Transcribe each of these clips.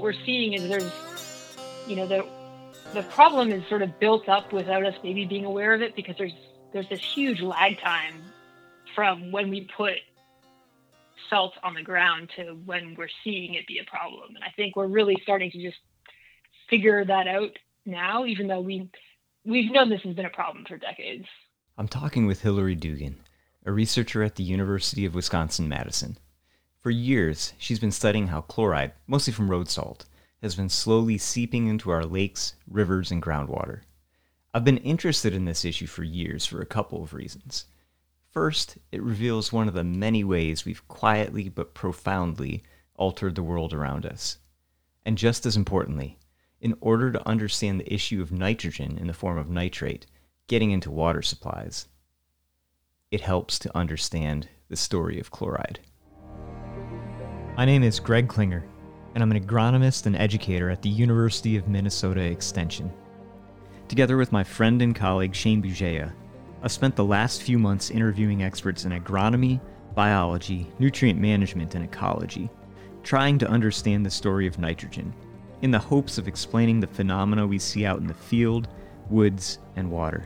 what we're seeing is there's, you know, the the problem is sort of built up without us maybe being aware of it because there's there's this huge lag time from when we put salt on the ground to when we're seeing it be a problem. And I think we're really starting to just figure that out now, even though we we've known this has been a problem for decades. I'm talking with Hilary Dugan, a researcher at the University of Wisconsin Madison. For years, she's been studying how chloride, mostly from road salt, has been slowly seeping into our lakes, rivers, and groundwater. I've been interested in this issue for years for a couple of reasons. First, it reveals one of the many ways we've quietly but profoundly altered the world around us. And just as importantly, in order to understand the issue of nitrogen in the form of nitrate getting into water supplies, it helps to understand the story of chloride. My name is Greg Klinger, and I'm an agronomist and educator at the University of Minnesota Extension. Together with my friend and colleague Shane Bugeja, I've spent the last few months interviewing experts in agronomy, biology, nutrient management, and ecology, trying to understand the story of nitrogen, in the hopes of explaining the phenomena we see out in the field, woods, and water.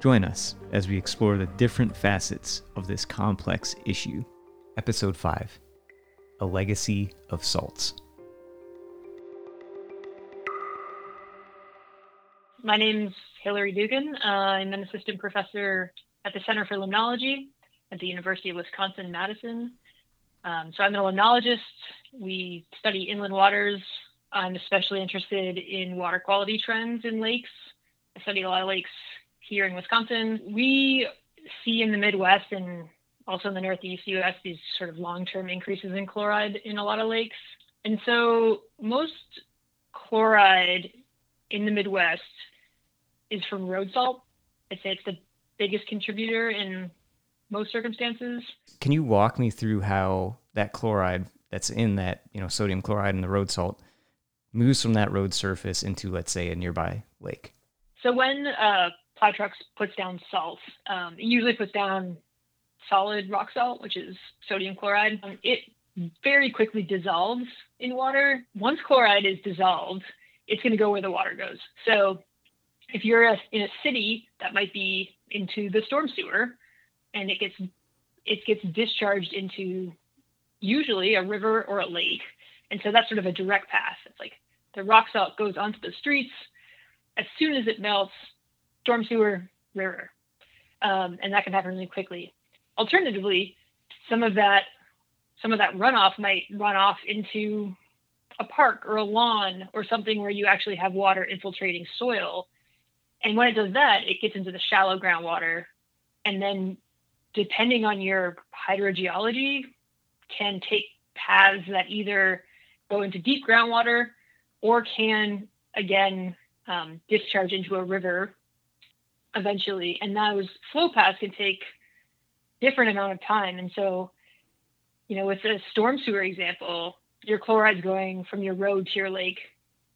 Join us as we explore the different facets of this complex issue. Episode 5 A Legacy of Salts. My name's Hilary Dugan. Uh, I'm an assistant professor at the Center for Limnology at the University of Wisconsin Madison. Um, so I'm an limnologist. We study inland waters. I'm especially interested in water quality trends in lakes. I study a lot of lakes here in Wisconsin. We see in the Midwest and also in the Northeast US these sort of long term increases in chloride in a lot of lakes. And so most chloride in the Midwest is from road salt. I'd say it's the biggest contributor in most circumstances. Can you walk me through how that chloride that's in that, you know, sodium chloride in the road salt moves from that road surface into, let's say, a nearby lake? So when uh, plow trucks puts down salt, um, it usually puts down solid rock salt, which is sodium chloride. Um, it very quickly dissolves in water. Once chloride is dissolved, it's going to go where the water goes. So if you're a, in a city that might be into the storm sewer and it gets it gets discharged into usually a river or a lake and so that's sort of a direct path it's like the rock salt goes onto the streets as soon as it melts storm sewer river um, and that can happen really quickly alternatively some of that some of that runoff might run off into a park or a lawn or something where you actually have water infiltrating soil and when it does that, it gets into the shallow groundwater. And then, depending on your hydrogeology, can take paths that either go into deep groundwater or can, again, um, discharge into a river eventually. And those flow paths can take different amount of time. And so, you know, with the storm sewer example, your chloride's going from your road to your lake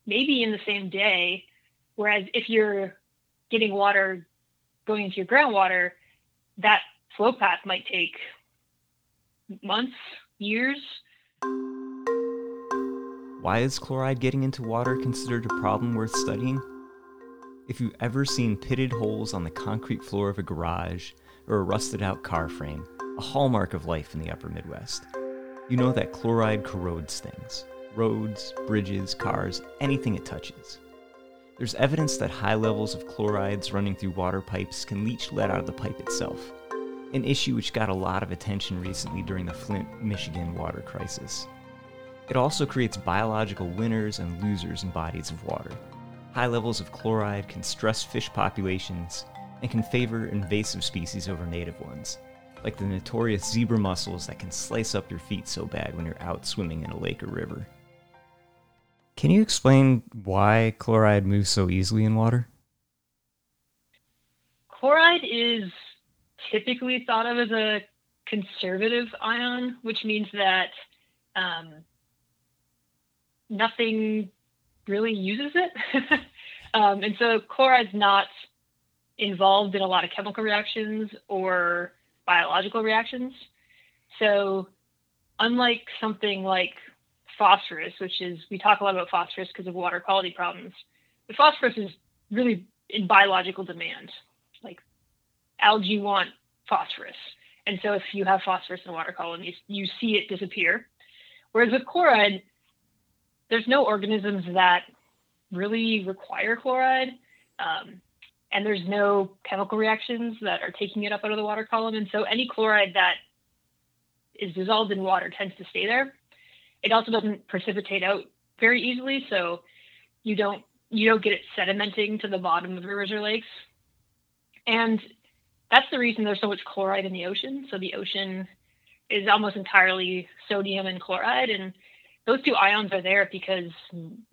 maybe in the same day. Whereas if you're getting water going into your groundwater, that flow path might take months, years. Why is chloride getting into water considered a problem worth studying? If you've ever seen pitted holes on the concrete floor of a garage or a rusted out car frame, a hallmark of life in the upper Midwest, you know that chloride corrodes things roads, bridges, cars, anything it touches. There's evidence that high levels of chlorides running through water pipes can leach lead out of the pipe itself, an issue which got a lot of attention recently during the Flint, Michigan water crisis. It also creates biological winners and losers in bodies of water. High levels of chloride can stress fish populations and can favor invasive species over native ones, like the notorious zebra mussels that can slice up your feet so bad when you're out swimming in a lake or river. Can you explain why chloride moves so easily in water? Chloride is typically thought of as a conservative ion, which means that um, nothing really uses it. um, and so chloride's not involved in a lot of chemical reactions or biological reactions. So, unlike something like phosphorus, which is we talk a lot about phosphorus because of water quality problems. But phosphorus is really in biological demand. Like algae want phosphorus. And so if you have phosphorus in the water column, you, you see it disappear. Whereas with chloride, there's no organisms that really require chloride. Um, and there's no chemical reactions that are taking it up out of the water column. And so any chloride that is dissolved in water tends to stay there. It also doesn't precipitate out very easily, so you don't you don't get it sedimenting to the bottom of rivers or lakes. And that's the reason there's so much chloride in the ocean. So the ocean is almost entirely sodium and chloride, and those two ions are there because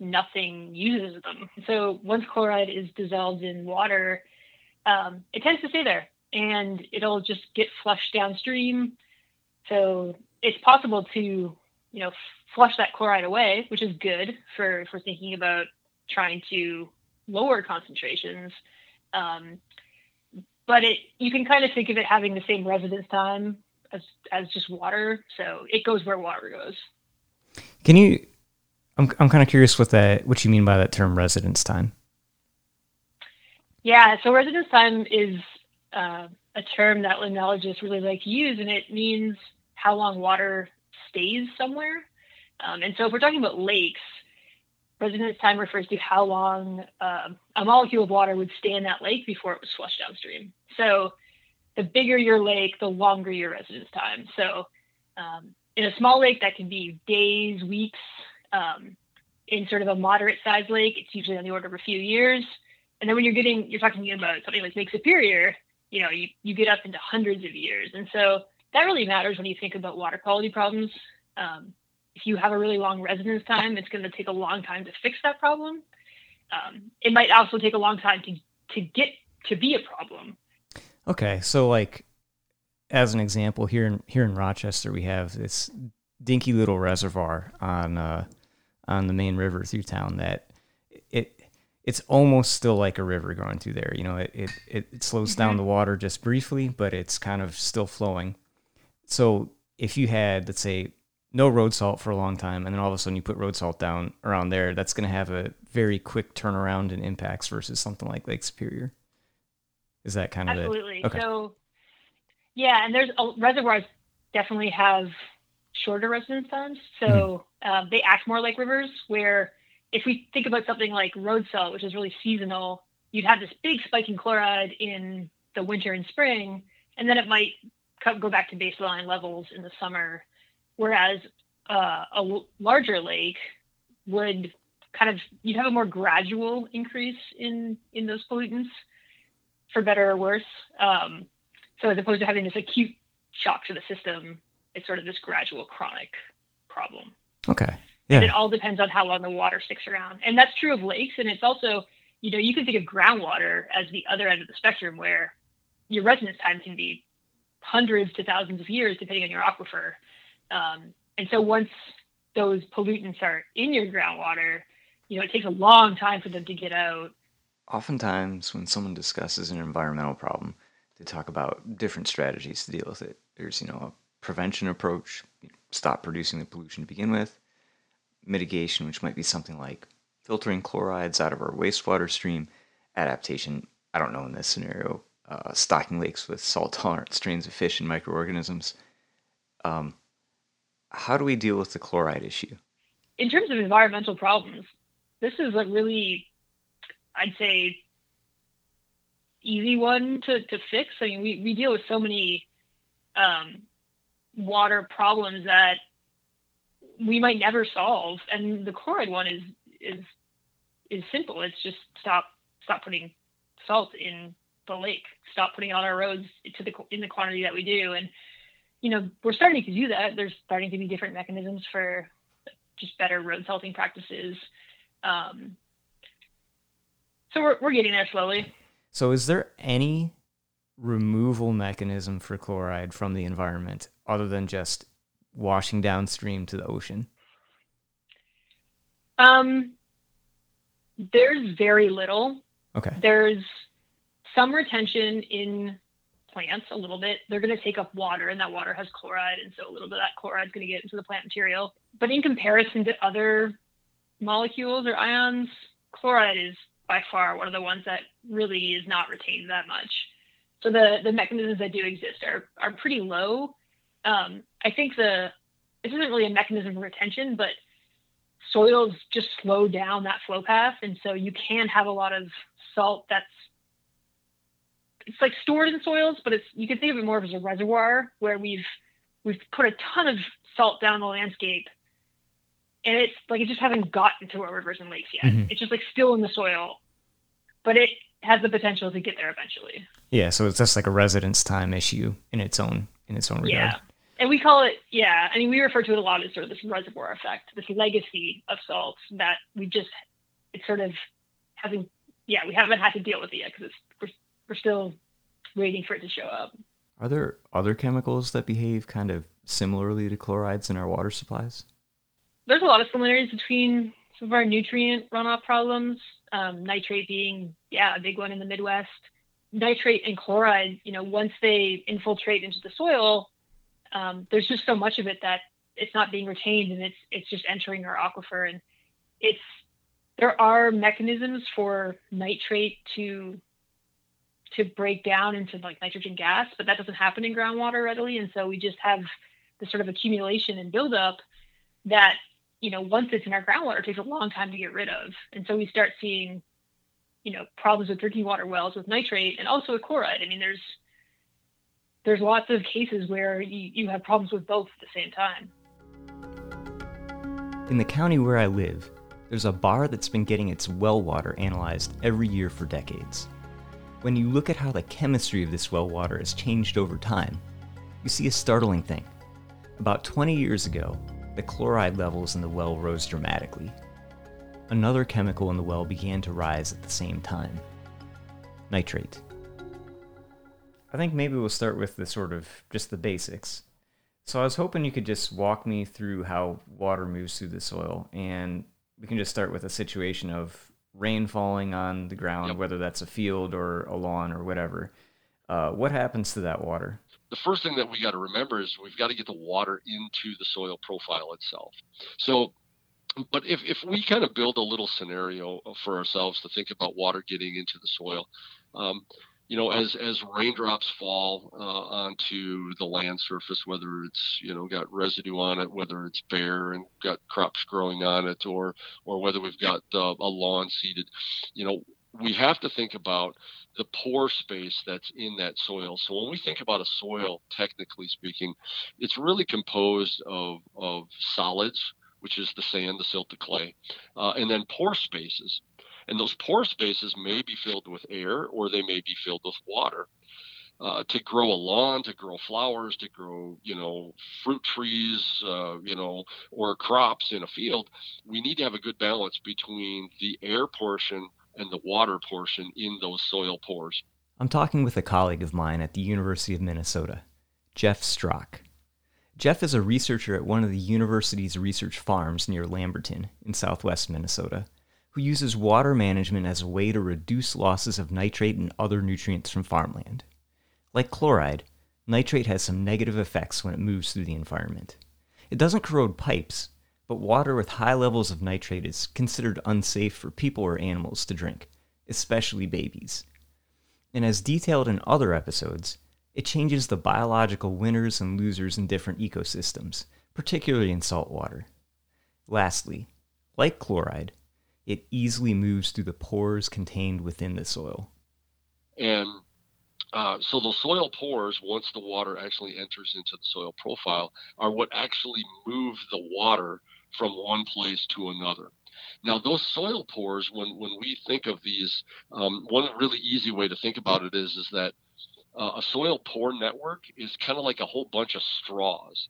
nothing uses them. So once chloride is dissolved in water, um, it tends to stay there, and it'll just get flushed downstream. So it's possible to, you know, flush that chloride away, which is good for for thinking about trying to lower concentrations. Um, but it you can kind of think of it having the same residence time as as just water, so it goes where water goes. Can you? I'm I'm kind of curious what that what you mean by that term residence time. Yeah, so residence time is uh, a term that limnologists really like to use, and it means how long water stays somewhere. Um, and so if we're talking about lakes, residence time refers to how long uh, a molecule of water would stay in that lake before it was flushed downstream. So the bigger your lake, the longer your residence time. So um, in a small lake, that can be days, weeks. Um, in sort of a moderate sized lake, it's usually on the order of a few years. And then when you're getting, you're talking about something like Lake Superior, you know, you, you get up into hundreds of years. And so that really matters when you think about water quality problems. Um, if you have a really long residence time, it's going to take a long time to fix that problem. Um, it might also take a long time to to get to be a problem. Okay, so like as an example, here in here in Rochester, we have this dinky little reservoir on uh, on the main river through town that it it's almost still like a river going through there. You know, it it, it slows mm-hmm. down the water just briefly, but it's kind of still flowing. So if you had, let's say, no road salt for a long time, and then all of a sudden you put road salt down around there, that's going to have a very quick turnaround in impacts versus something like Lake Superior. Is that kind of absolutely? It? Okay. So yeah, and there's reservoirs definitely have shorter residence times, so mm-hmm. uh, they act more like rivers. Where if we think about something like road salt, which is really seasonal, you'd have this big spike in chloride in the winter and spring, and then it might go back to baseline levels in the summer. Whereas uh, a larger lake would kind of you'd have a more gradual increase in in those pollutants, for better or worse. Um, so as opposed to having this acute shock to the system, it's sort of this gradual chronic problem. Okay. Yeah. And it all depends on how long the water sticks around. And that's true of lakes. And it's also, you know, you can think of groundwater as the other end of the spectrum where your residence time can be hundreds to thousands of years, depending on your aquifer. Um, and so once those pollutants are in your groundwater, you know, it takes a long time for them to get out. Oftentimes, when someone discusses an environmental problem, they talk about different strategies to deal with it. There's, you know, a prevention approach, stop producing the pollution to begin with, mitigation, which might be something like filtering chlorides out of our wastewater stream, adaptation, I don't know in this scenario, uh, stocking lakes with salt tolerant strains of fish and microorganisms. Um, how do we deal with the chloride issue? In terms of environmental problems, this is a really, I'd say, easy one to, to fix. I mean, we, we deal with so many um, water problems that we might never solve. And the chloride one is is is simple. It's just stop stop putting salt in the lake. Stop putting on our roads to the in the quantity that we do. And you know, we're starting to do that. There's starting to be different mechanisms for just better road salting practices. Um, so we're we're getting there slowly. So, is there any removal mechanism for chloride from the environment other than just washing downstream to the ocean? Um, there's very little. Okay. There's some retention in plants a little bit. They're going to take up water, and that water has chloride, and so a little bit of that chloride is going to get into the plant material. but in comparison to other molecules or ions, chloride is by far one of the ones that really is not retained that much. So the the mechanisms that do exist are are pretty low. Um, I think the this isn't really a mechanism for retention, but soils just slow down that flow path, and so you can have a lot of salt that's it's like stored in soils, but it's you can think of it more of as a reservoir where we've we've put a ton of salt down the landscape and it's like it just hasn't gotten to our rivers and lakes yet. Mm-hmm. It's just like still in the soil, but it has the potential to get there eventually. Yeah, so it's just like a residence time issue in its own in its own regard. Yeah, and we call it yeah. I mean, we refer to it a lot as sort of this reservoir effect, this legacy of salts that we just it sort of hasn't. Yeah, we haven't had to deal with it yet because we're we're still waiting for it to show up. Are there other chemicals that behave kind of similarly to chlorides in our water supplies? there's a lot of similarities between some of our nutrient runoff problems. Um, nitrate being, yeah, a big one in the Midwest. Nitrate and chloride, you know, once they infiltrate into the soil, um, there's just so much of it that it's not being retained and it's it's just entering our aquifer. And it's there are mechanisms for nitrate to to break down into like nitrogen gas, but that doesn't happen in groundwater readily. And so we just have this sort of accumulation and buildup that you know, once it's in our groundwater, it takes a long time to get rid of. And so we start seeing, you know, problems with drinking water wells with nitrate and also with chloride. I mean, there's there's lots of cases where you, you have problems with both at the same time. In the county where I live, there's a bar that's been getting its well water analyzed every year for decades. When you look at how the chemistry of this well water has changed over time, you see a startling thing. About 20 years ago, the chloride levels in the well rose dramatically. Another chemical in the well began to rise at the same time nitrate. I think maybe we'll start with the sort of just the basics. So I was hoping you could just walk me through how water moves through the soil, and we can just start with a situation of rain falling on the ground, yep. whether that's a field or a lawn or whatever. Uh, what happens to that water? The first thing that we got to remember is we've got to get the water into the soil profile itself. So, but if, if we kind of build a little scenario for ourselves to think about water getting into the soil, um, you know, as as raindrops fall uh, onto the land surface, whether it's you know got residue on it, whether it's bare and got crops growing on it, or or whether we've got uh, a lawn seeded, you know, we have to think about the pore space that's in that soil. So when we think about a soil, technically speaking, it's really composed of, of solids, which is the sand, the silt, the clay, uh, and then pore spaces. And those pore spaces may be filled with air or they may be filled with water. Uh, to grow a lawn, to grow flowers, to grow, you know, fruit trees, uh, you know, or crops in a field, we need to have a good balance between the air portion and the water portion in those soil pores. I'm talking with a colleague of mine at the University of Minnesota, Jeff Strock. Jeff is a researcher at one of the university's research farms near Lamberton in southwest Minnesota, who uses water management as a way to reduce losses of nitrate and other nutrients from farmland. Like chloride, nitrate has some negative effects when it moves through the environment. It doesn't corrode pipes, but water with high levels of nitrate is considered unsafe for people or animals to drink, especially babies. And as detailed in other episodes, it changes the biological winners and losers in different ecosystems, particularly in salt water. Lastly, like chloride, it easily moves through the pores contained within the soil. And uh, so the soil pores, once the water actually enters into the soil profile, are what actually move the water from one place to another. Now, those soil pores, when, when we think of these, um, one really easy way to think about it is, is that uh, a soil pore network is kind of like a whole bunch of straws.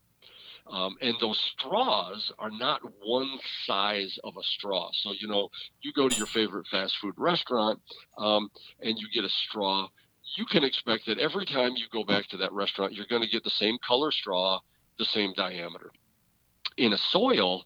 Um, and those straws are not one size of a straw. So, you know, you go to your favorite fast food restaurant um, and you get a straw. You can expect that every time you go back to that restaurant, you're going to get the same color straw, the same diameter in a soil,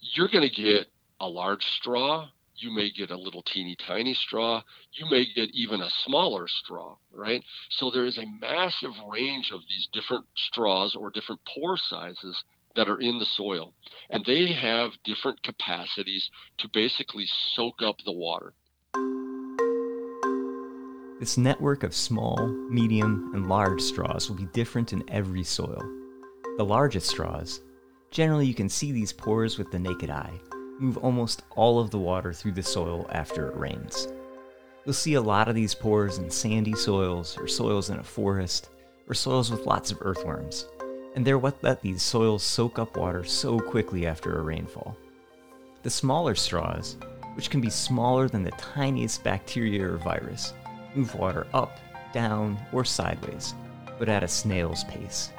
you're going to get a large straw. You may get a little teeny tiny straw. You may get even a smaller straw, right? So there is a massive range of these different straws or different pore sizes that are in the soil, and they have different capacities to basically soak up the water. This network of small, medium, and large straws will be different in every soil. The largest straws, generally you can see these pores with the naked eye, move almost all of the water through the soil after it rains. You'll see a lot of these pores in sandy soils, or soils in a forest, or soils with lots of earthworms, and they're what let these soils soak up water so quickly after a rainfall. The smaller straws, which can be smaller than the tiniest bacteria or virus, move water up, down, or sideways, but at a snail's pace.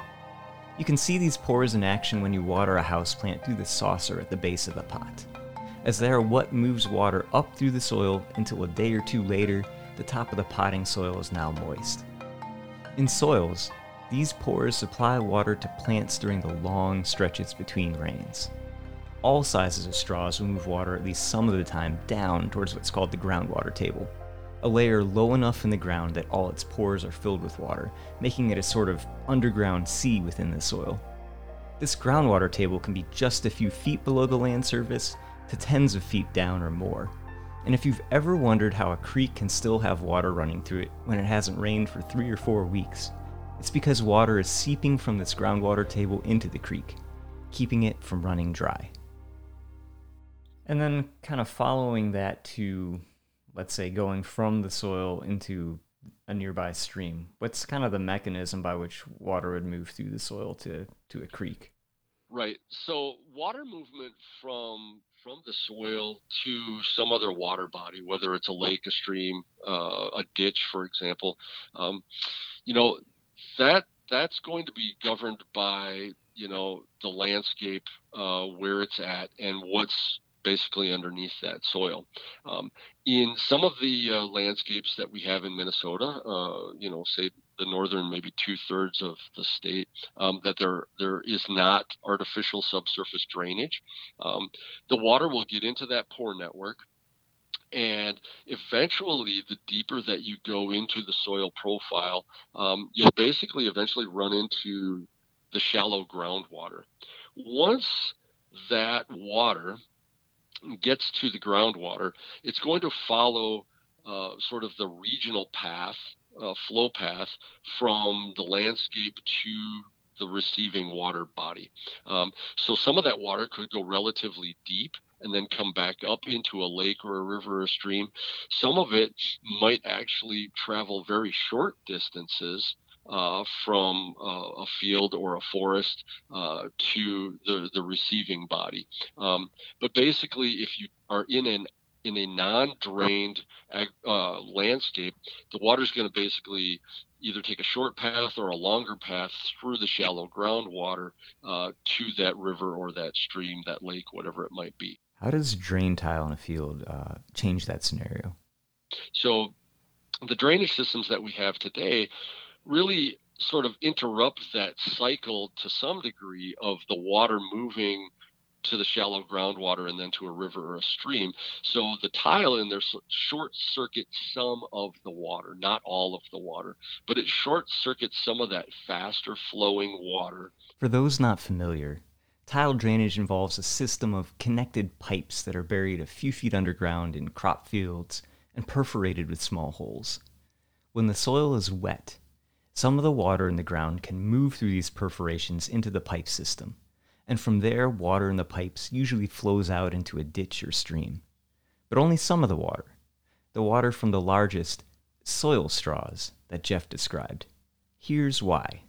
You can see these pores in action when you water a houseplant through the saucer at the base of the pot, as they are what moves water up through the soil until a day or two later, the top of the potting soil is now moist. In soils, these pores supply water to plants during the long stretches between rains. All sizes of straws will move water at least some of the time down towards what's called the groundwater table, a layer low enough in the ground that all its pores are filled with water, making it a sort of underground sea within the soil. This groundwater table can be just a few feet below the land surface to tens of feet down or more. And if you've ever wondered how a creek can still have water running through it when it hasn't rained for three or four weeks, it's because water is seeping from this groundwater table into the creek, keeping it from running dry. And then, kind of following that to let's say, going from the soil into a nearby stream? What's kind of the mechanism by which water would move through the soil to, to a creek? Right. So water movement from from the soil to some other water body, whether it's a lake, a stream, uh, a ditch, for example, um, you know that that's going to be governed by you know the landscape uh, where it's at and what's basically underneath that soil. Um, in some of the uh, landscapes that we have in Minnesota, uh, you know, say the northern maybe two thirds of the state, um, that there there is not artificial subsurface drainage. Um, the water will get into that pore network. And eventually, the deeper that you go into the soil profile, um, you'll basically eventually run into the shallow groundwater. Once that water gets to the groundwater, it's going to follow uh, sort of the regional path, uh, flow path from the landscape to the receiving water body. Um, so some of that water could go relatively deep and then come back up into a lake or a river or a stream. Some of it might actually travel very short distances uh, from uh, a field or a forest uh, to the, the receiving body. Um, but basically, if you are in an in a non-drained uh, landscape, the water is going to basically either take a short path or a longer path through the shallow groundwater uh, to that river or that stream, that lake, whatever it might be. How does drain tile in a field uh, change that scenario? So, the drainage systems that we have today really sort of interrupt that cycle to some degree of the water moving to the shallow groundwater and then to a river or a stream. So the tile in there short circuits some of the water, not all of the water, but it short circuits some of that faster flowing water. For those not familiar, tile drainage involves a system of connected pipes that are buried a few feet underground in crop fields and perforated with small holes. When the soil is wet, some of the water in the ground can move through these perforations into the pipe system, and from there, water in the pipes usually flows out into a ditch or stream. But only some of the water, the water from the largest soil straws that Jeff described. Here's why.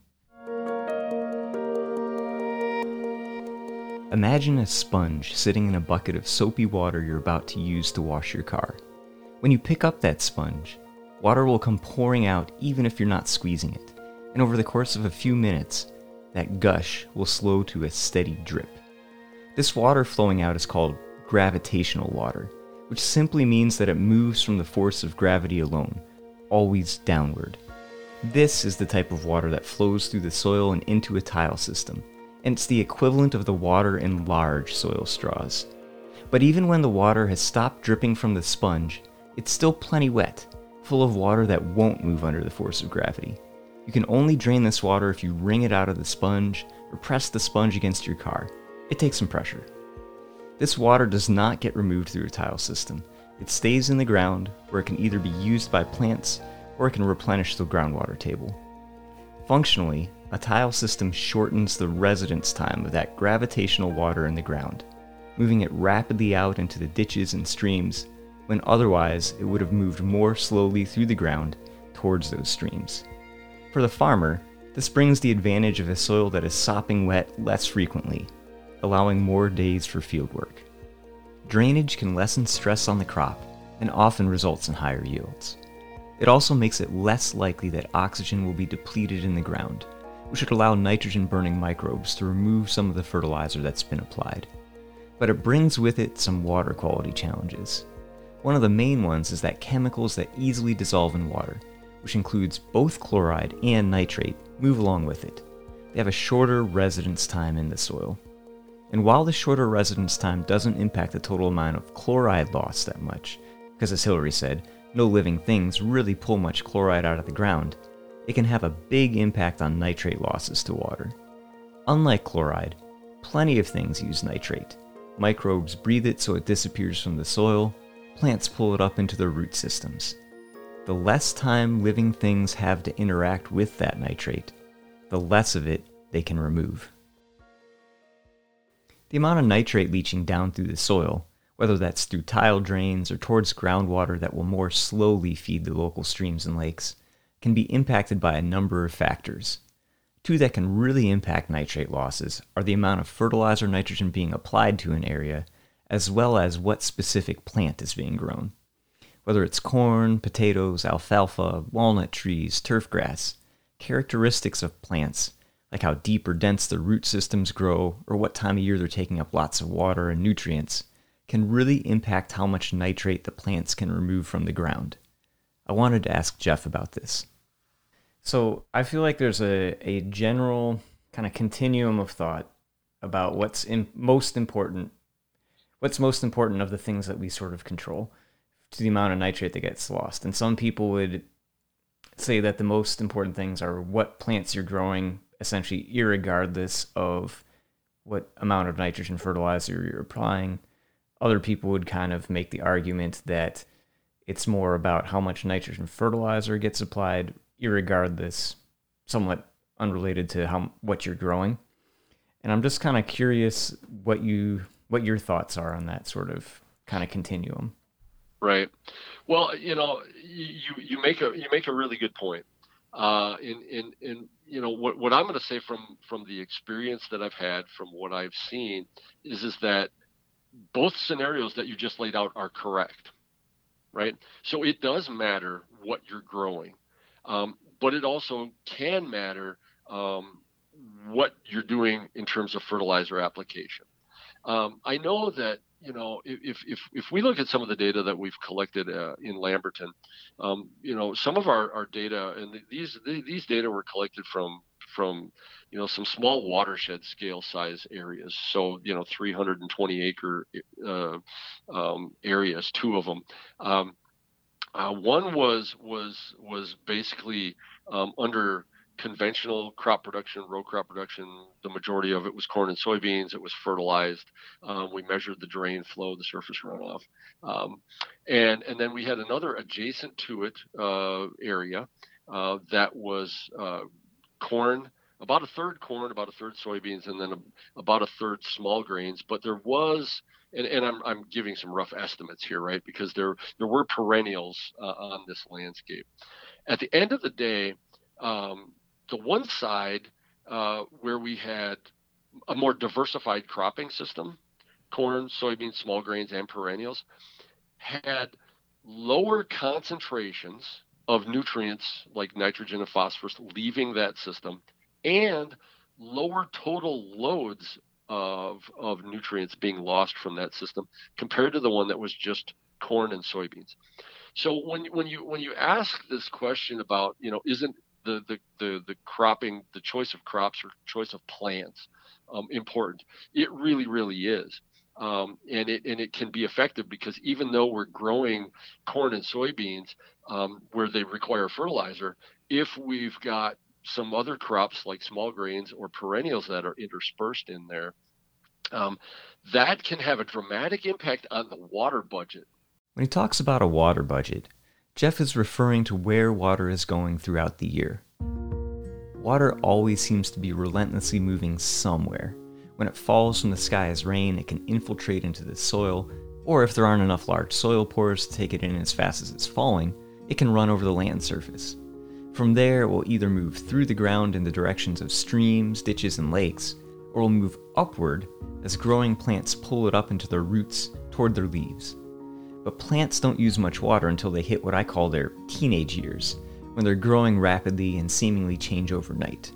Imagine a sponge sitting in a bucket of soapy water you're about to use to wash your car. When you pick up that sponge, Water will come pouring out even if you're not squeezing it, and over the course of a few minutes, that gush will slow to a steady drip. This water flowing out is called gravitational water, which simply means that it moves from the force of gravity alone, always downward. This is the type of water that flows through the soil and into a tile system, and it's the equivalent of the water in large soil straws. But even when the water has stopped dripping from the sponge, it's still plenty wet, full of water that won't move under the force of gravity. You can only drain this water if you wring it out of the sponge or press the sponge against your car. It takes some pressure. This water does not get removed through a tile system. It stays in the ground where it can either be used by plants or it can replenish the groundwater table. Functionally, a tile system shortens the residence time of that gravitational water in the ground, moving it rapidly out into the ditches and streams when otherwise it would have moved more slowly through the ground towards those streams. For the farmer, this brings the advantage of a soil that is sopping wet less frequently, allowing more days for field work. Drainage can lessen stress on the crop and often results in higher yields. It also makes it less likely that oxygen will be depleted in the ground, which would allow nitrogen burning microbes to remove some of the fertilizer that's been applied. But it brings with it some water quality challenges. One of the main ones is that chemicals that easily dissolve in water, which includes both chloride and nitrate, move along with it. They have a shorter residence time in the soil. And while the shorter residence time doesn't impact the total amount of chloride loss that much, because as Hilary said, no living things really pull much chloride out of the ground, it can have a big impact on nitrate losses to water. Unlike chloride, plenty of things use nitrate. Microbes breathe it so it disappears from the soil, plants pull it up into their root systems. The less time living things have to interact with that nitrate, the less of it they can remove. The amount of nitrate leaching down through the soil, whether that's through tile drains or towards groundwater that will more slowly feed the local streams and lakes, can be impacted by a number of factors. Two that can really impact nitrate losses are the amount of fertilizer nitrogen being applied to an area, as well as what specific plant is being grown. Whether it's corn, potatoes, alfalfa, walnut trees, turf grass, characteristics of plants, like how deep or dense the root systems grow or what time of year they're taking up lots of water and nutrients, can really impact how much nitrate the plants can remove from the ground. I wanted to ask Jeff about this. So I feel like there's a, a general kind of continuum of thought about what's in most important what's most important of the things that we sort of control to the amount of nitrate that gets lost. And some people would say that the most important things are what plants you're growing, essentially, regardless of what amount of nitrogen fertilizer you're applying. Other people would kind of make the argument that it's more about how much nitrogen fertilizer gets applied irregardless, somewhat unrelated to how what you're growing. And I'm just kind of curious what you what your thoughts are on that sort of kind of continuum. Right. Well, you know, you you make a you make a really good point. Uh, in in in you know what what I'm going to say from from the experience that I've had from what I've seen is is that both scenarios that you just laid out are correct, right? So it does matter what you're growing. Um, but it also can matter um, what you're doing in terms of fertilizer application. Um, I know that you know if, if if we look at some of the data that we've collected uh, in Lamberton, um, you know some of our, our data and these these data were collected from from you know some small watershed scale size areas. So you know 320 acre uh, um, areas two of them. Um, uh, one was was was basically um, under conventional crop production, row crop production. The majority of it was corn and soybeans. It was fertilized. Um, we measured the drain flow, the surface runoff, um, and and then we had another adjacent to it uh, area uh, that was uh, corn about a third corn, about a third soybeans, and then a, about a third small grains. But there was, and, and I'm, I'm giving some rough estimates here, right? Because there there were perennials uh, on this landscape. At the end of the day, um, the one side uh, where we had a more diversified cropping system, corn, soybeans, small grains, and perennials, had lower concentrations of nutrients like nitrogen and phosphorus leaving that system and lower total loads of, of nutrients being lost from that system compared to the one that was just corn and soybeans. So when when you when you ask this question about you know isn't the the the, the cropping the choice of crops or choice of plants um, important? It really really is. Um, and it and it can be effective because even though we're growing corn and soybeans um, where they require fertilizer, if we've got some other crops like small grains or perennials that are interspersed in there, um, that can have a dramatic impact on the water budget. When he talks about a water budget, Jeff is referring to where water is going throughout the year. Water always seems to be relentlessly moving somewhere. When it falls from the sky as rain, it can infiltrate into the soil, or if there aren't enough large soil pores to take it in as fast as it's falling, it can run over the land surface. From there, it will either move through the ground in the directions of streams, ditches, and lakes, or will move upward as growing plants pull it up into their roots toward their leaves. But plants don't use much water until they hit what I call their teenage years, when they're growing rapidly and seemingly change overnight.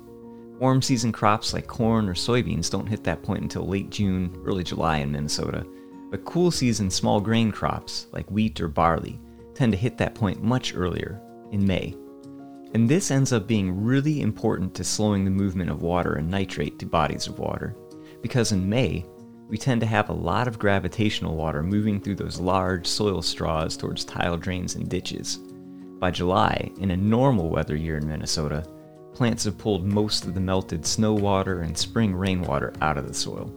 Warm season crops like corn or soybeans don't hit that point until late June, early July in Minnesota, but cool season small grain crops like wheat or barley tend to hit that point much earlier, in May. And this ends up being really important to slowing the movement of water and nitrate to bodies of water, because in May, we tend to have a lot of gravitational water moving through those large soil straws towards tile drains and ditches. By July, in a normal weather year in Minnesota, plants have pulled most of the melted snow water and spring rainwater out of the soil.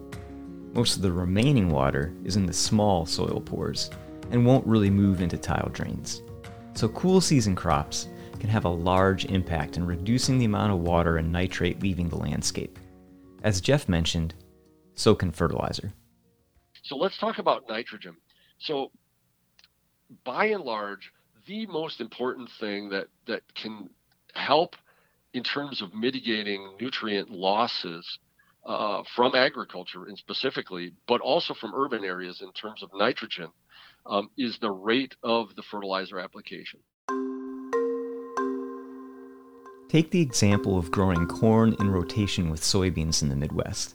Most of the remaining water is in the small soil pores and won't really move into tile drains. So, cool season crops can have a large impact in reducing the amount of water and nitrate leaving the landscape. As Jeff mentioned, so can fertilizer. So let's talk about nitrogen. So, by and large, the most important thing that, that can help in terms of mitigating nutrient losses uh, from agriculture and specifically, but also from urban areas in terms of nitrogen, um, is the rate of the fertilizer application. Take the example of growing corn in rotation with soybeans in the Midwest,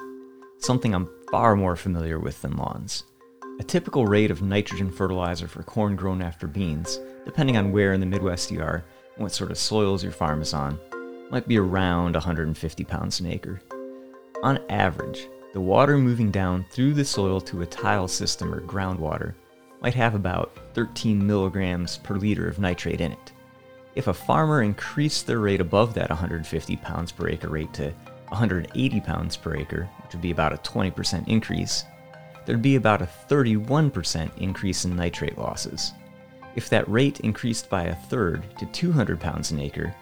something I'm far more familiar with than lawns. A typical rate of nitrogen fertilizer for corn grown after beans, depending on where in the Midwest you are and what sort of soils your farm is on, might be around 150 pounds an acre. On average, the water moving down through the soil to a tile system or groundwater might have about 13 milligrams per liter of nitrate in it. If a farmer increased their rate above that 150 pounds per acre rate to 180 pounds per acre, which would be about a 20% increase, there'd be about a 31% increase in nitrate losses. If that rate increased by a third to 200 pounds an acre,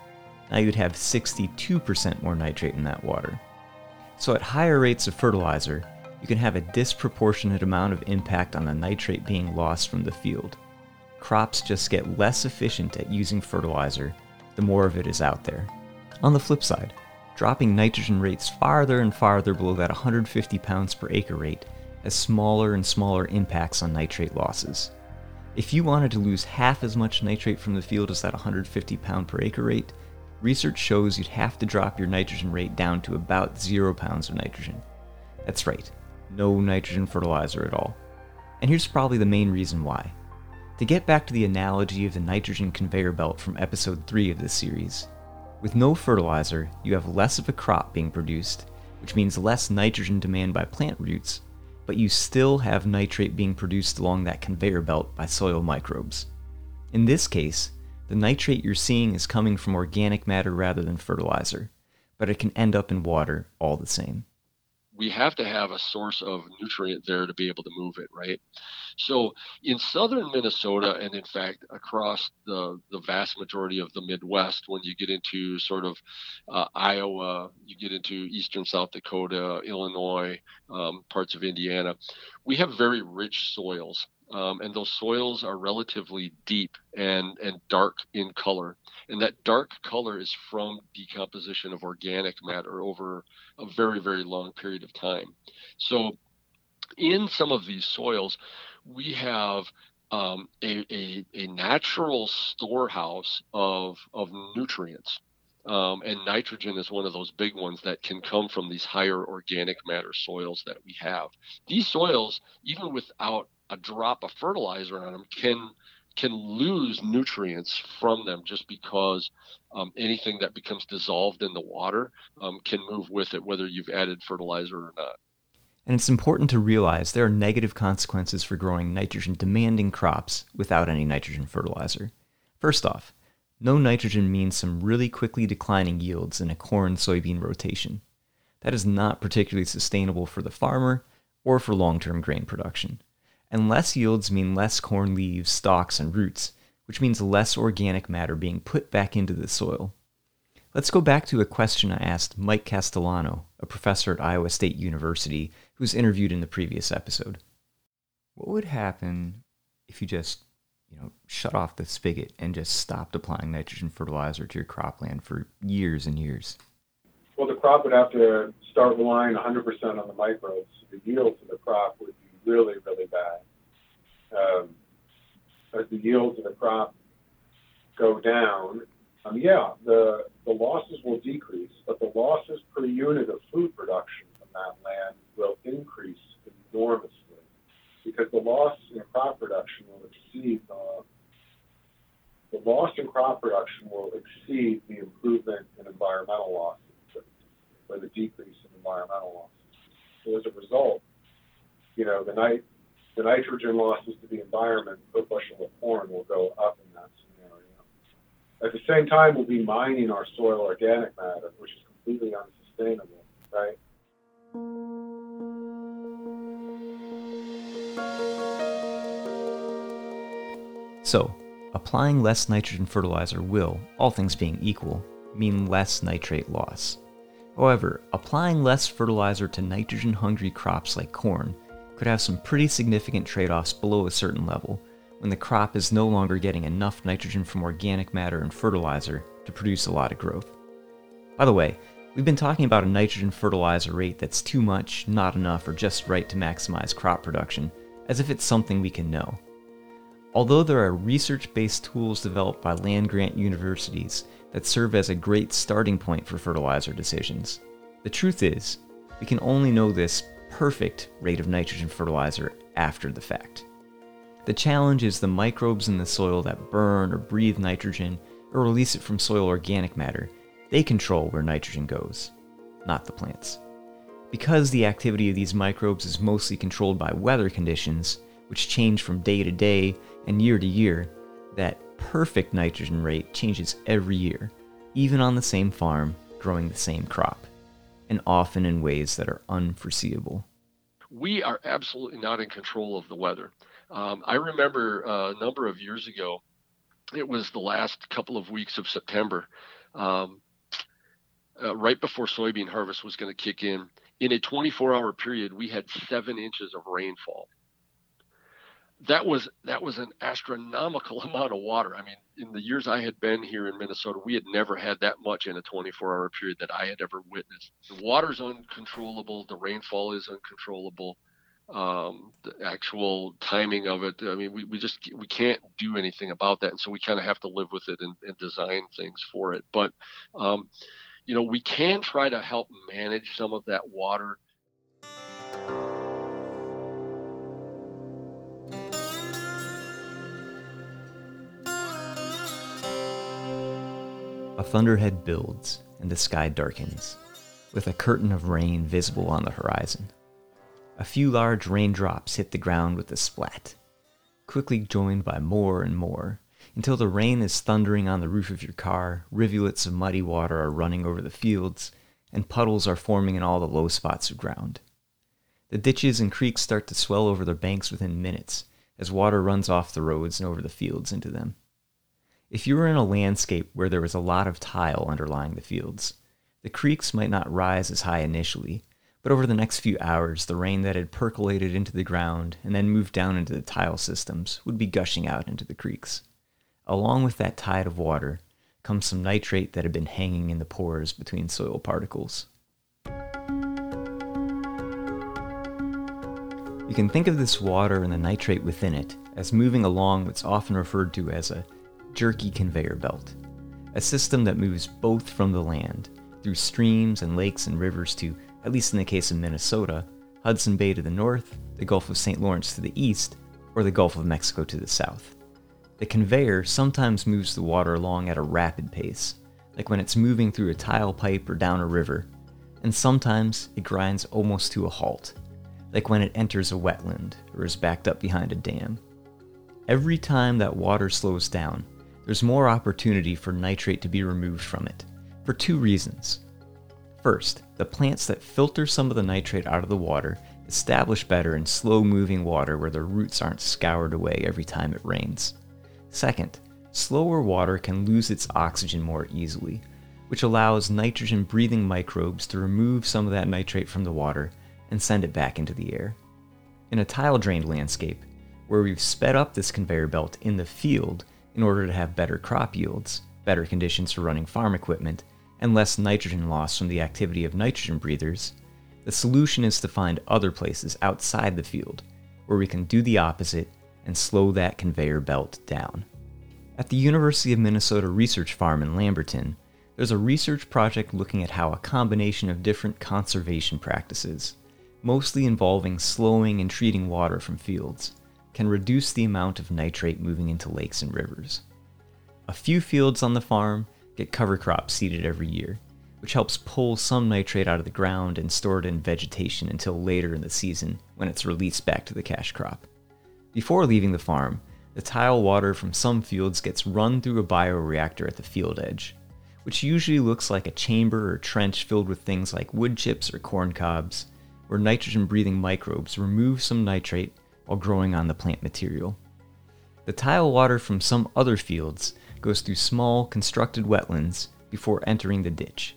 now you'd have 62% more nitrate in that water. So at higher rates of fertilizer, you can have a disproportionate amount of impact on the nitrate being lost from the field crops just get less efficient at using fertilizer the more of it is out there. On the flip side, dropping nitrogen rates farther and farther below that 150 pounds per acre rate has smaller and smaller impacts on nitrate losses. If you wanted to lose half as much nitrate from the field as that 150 pound per acre rate, research shows you'd have to drop your nitrogen rate down to about 0 pounds of nitrogen. That's right, no nitrogen fertilizer at all. And here's probably the main reason why. To get back to the analogy of the nitrogen conveyor belt from episode 3 of this series, with no fertilizer, you have less of a crop being produced, which means less nitrogen demand by plant roots, but you still have nitrate being produced along that conveyor belt by soil microbes. In this case, the nitrate you're seeing is coming from organic matter rather than fertilizer, but it can end up in water all the same. We have to have a source of nutrient there to be able to move it, right? So in southern Minnesota, and in fact across the the vast majority of the Midwest, when you get into sort of uh, Iowa, you get into eastern South Dakota, Illinois, um, parts of Indiana, we have very rich soils. Um, and those soils are relatively deep and, and dark in color. And that dark color is from decomposition of organic matter over a very, very long period of time. So, in some of these soils, we have um, a, a, a, natural storehouse of, of nutrients. Um, and nitrogen is one of those big ones that can come from these higher organic matter soils that we have. These soils, even without a drop of fertilizer on them, can can lose nutrients from them just because um, anything that becomes dissolved in the water um, can move with it, whether you've added fertilizer or not. And it's important to realize there are negative consequences for growing nitrogen demanding crops without any nitrogen fertilizer. First off, no nitrogen means some really quickly declining yields in a corn soybean rotation. That is not particularly sustainable for the farmer or for long term grain production. And less yields mean less corn leaves, stalks, and roots, which means less organic matter being put back into the soil. Let's go back to a question I asked Mike Castellano, a professor at Iowa State University, who was interviewed in the previous episode. What would happen if you just, you know, shut off the spigot and just stopped applying nitrogen fertilizer to your cropland for years and years? Well, the crop would have to start relying 100% on the microbes. The yields of the crop would really, really bad. Um, as the yields of the crop go down, um, yeah, the, the losses will decrease, but the losses per unit of food production from that land will increase enormously because the loss in crop production will exceed the, the loss in crop production will exceed the improvement in environmental losses or the decrease in environmental losses. So as a result, you know, the night the nitrogen losses to the environment per bushel of corn will go up in that scenario. at the same time, we'll be mining our soil organic matter, which is completely unsustainable, right? So, applying less nitrogen fertilizer will, all things being equal, mean less nitrate loss. However, applying less fertilizer to nitrogen hungry crops like corn could have some pretty significant trade offs below a certain level when the crop is no longer getting enough nitrogen from organic matter and fertilizer to produce a lot of growth. By the way, we've been talking about a nitrogen fertilizer rate that's too much, not enough, or just right to maximize crop production, as if it's something we can know. Although there are research based tools developed by land grant universities that serve as a great starting point for fertilizer decisions, the truth is, we can only know this perfect rate of nitrogen fertilizer after the fact. The challenge is the microbes in the soil that burn or breathe nitrogen or release it from soil organic matter. They control where nitrogen goes, not the plants. Because the activity of these microbes is mostly controlled by weather conditions, which change from day to day and year to year, that perfect nitrogen rate changes every year, even on the same farm, growing the same crop, and often in ways that are unforeseeable. We are absolutely not in control of the weather. Um, I remember uh, a number of years ago, it was the last couple of weeks of September, um, uh, right before soybean harvest was going to kick in. In a 24 hour period, we had seven inches of rainfall. That was that was an astronomical amount of water. I mean, in the years I had been here in Minnesota, we had never had that much in a 24 hour period that I had ever witnessed. The water's uncontrollable. The rainfall is uncontrollable um, the actual timing of it. I mean, we, we just we can't do anything about that, and so we kind of have to live with it and, and design things for it. But um, you know, we can try to help manage some of that water. Thunderhead builds and the sky darkens, with a curtain of rain visible on the horizon. A few large raindrops hit the ground with a splat, quickly joined by more and more, until the rain is thundering on the roof of your car, rivulets of muddy water are running over the fields, and puddles are forming in all the low spots of ground. The ditches and creeks start to swell over their banks within minutes, as water runs off the roads and over the fields into them. If you were in a landscape where there was a lot of tile underlying the fields, the creeks might not rise as high initially, but over the next few hours, the rain that had percolated into the ground and then moved down into the tile systems would be gushing out into the creeks. Along with that tide of water comes some nitrate that had been hanging in the pores between soil particles. You can think of this water and the nitrate within it as moving along what's often referred to as a jerky conveyor belt, a system that moves both from the land, through streams and lakes and rivers to at least in the case of Minnesota, Hudson Bay to the north, the Gulf of St. Lawrence to the east, or the Gulf of Mexico to the south. The conveyor sometimes moves the water along at a rapid pace, like when it's moving through a tile pipe or down a river, and sometimes it grinds almost to a halt, like when it enters a wetland or is backed up behind a dam. Every time that water slows down, there's more opportunity for nitrate to be removed from it, for two reasons. First, the plants that filter some of the nitrate out of the water establish better in slow moving water where their roots aren't scoured away every time it rains. Second, slower water can lose its oxygen more easily, which allows nitrogen breathing microbes to remove some of that nitrate from the water and send it back into the air. In a tile drained landscape, where we've sped up this conveyor belt in the field in order to have better crop yields, better conditions for running farm equipment, and less nitrogen loss from the activity of nitrogen breathers, the solution is to find other places outside the field where we can do the opposite and slow that conveyor belt down. At the University of Minnesota Research Farm in Lamberton, there's a research project looking at how a combination of different conservation practices, mostly involving slowing and treating water from fields, can reduce the amount of nitrate moving into lakes and rivers. A few fields on the farm get cover crops seeded every year, which helps pull some nitrate out of the ground and store it in vegetation until later in the season when it's released back to the cash crop. Before leaving the farm, the tile water from some fields gets run through a bioreactor at the field edge, which usually looks like a chamber or trench filled with things like wood chips or corn cobs, where nitrogen breathing microbes remove some nitrate while growing on the plant material. The tile water from some other fields goes through small, constructed wetlands before entering the ditch.